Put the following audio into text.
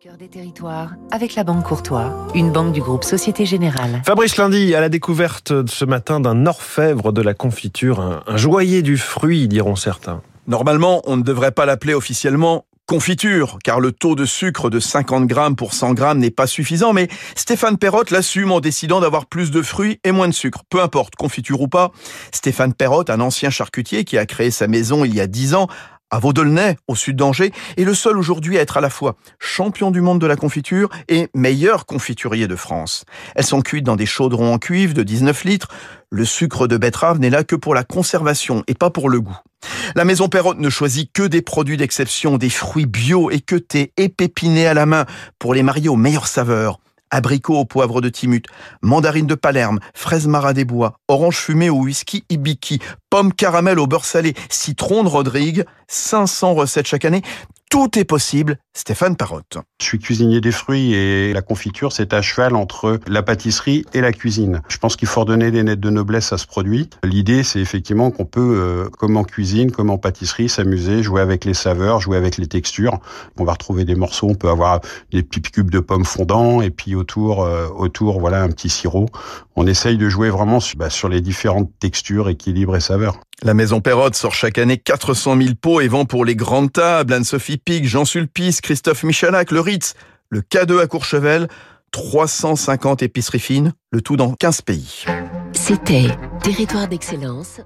cœur des territoires, avec la Banque Courtois, une banque du groupe Société Générale. Fabrice Lundi, à la découverte ce matin d'un orfèvre de la confiture, un, un joaillier du fruit, diront certains. Normalement, on ne devrait pas l'appeler officiellement confiture, car le taux de sucre de 50 grammes pour 100 grammes n'est pas suffisant, mais Stéphane Perrotte l'assume en décidant d'avoir plus de fruits et moins de sucre. Peu importe, confiture ou pas, Stéphane Perrotte, un ancien charcutier qui a créé sa maison il y a 10 ans, à Vaudelnay, au sud d'Angers, est le seul aujourd'hui à être à la fois champion du monde de la confiture et meilleur confiturier de France. Elles sont cuites dans des chaudrons en cuivre de 19 litres. Le sucre de betterave n'est là que pour la conservation et pas pour le goût. La maison Perrotte ne choisit que des produits d'exception, des fruits bio équeutés, épépinés à la main pour les marier aux meilleures saveurs abricots au poivre de Timut, mandarine de Palerme, fraises marat des bois, orange fumé au whisky Ibiki, pommes caramel au beurre salé, citron de Rodrigue, 500 recettes chaque année. Tout est possible, Stéphane Parotte. Je suis cuisinier des fruits et la confiture, c'est à cheval entre la pâtisserie et la cuisine. Je pense qu'il faut redonner des nettes de noblesse à ce produit. L'idée, c'est effectivement qu'on peut, euh, comme en cuisine, comme en pâtisserie, s'amuser, jouer avec les saveurs, jouer avec les textures. On va retrouver des morceaux, on peut avoir des petits cubes de pommes fondants et puis autour, euh, autour, voilà, un petit sirop. On essaye de jouer vraiment sur, bah, sur les différentes textures, équilibres et saveurs. La maison Perrotte sort chaque année 400 000 pots et vend pour les grandes tables Anne-Sophie Pic, Jean Sulpice, Christophe Michalak, le Ritz, le K2 à Courchevel, 350 épiceries fines, le tout dans 15 pays. C'était Territoire d'excellence.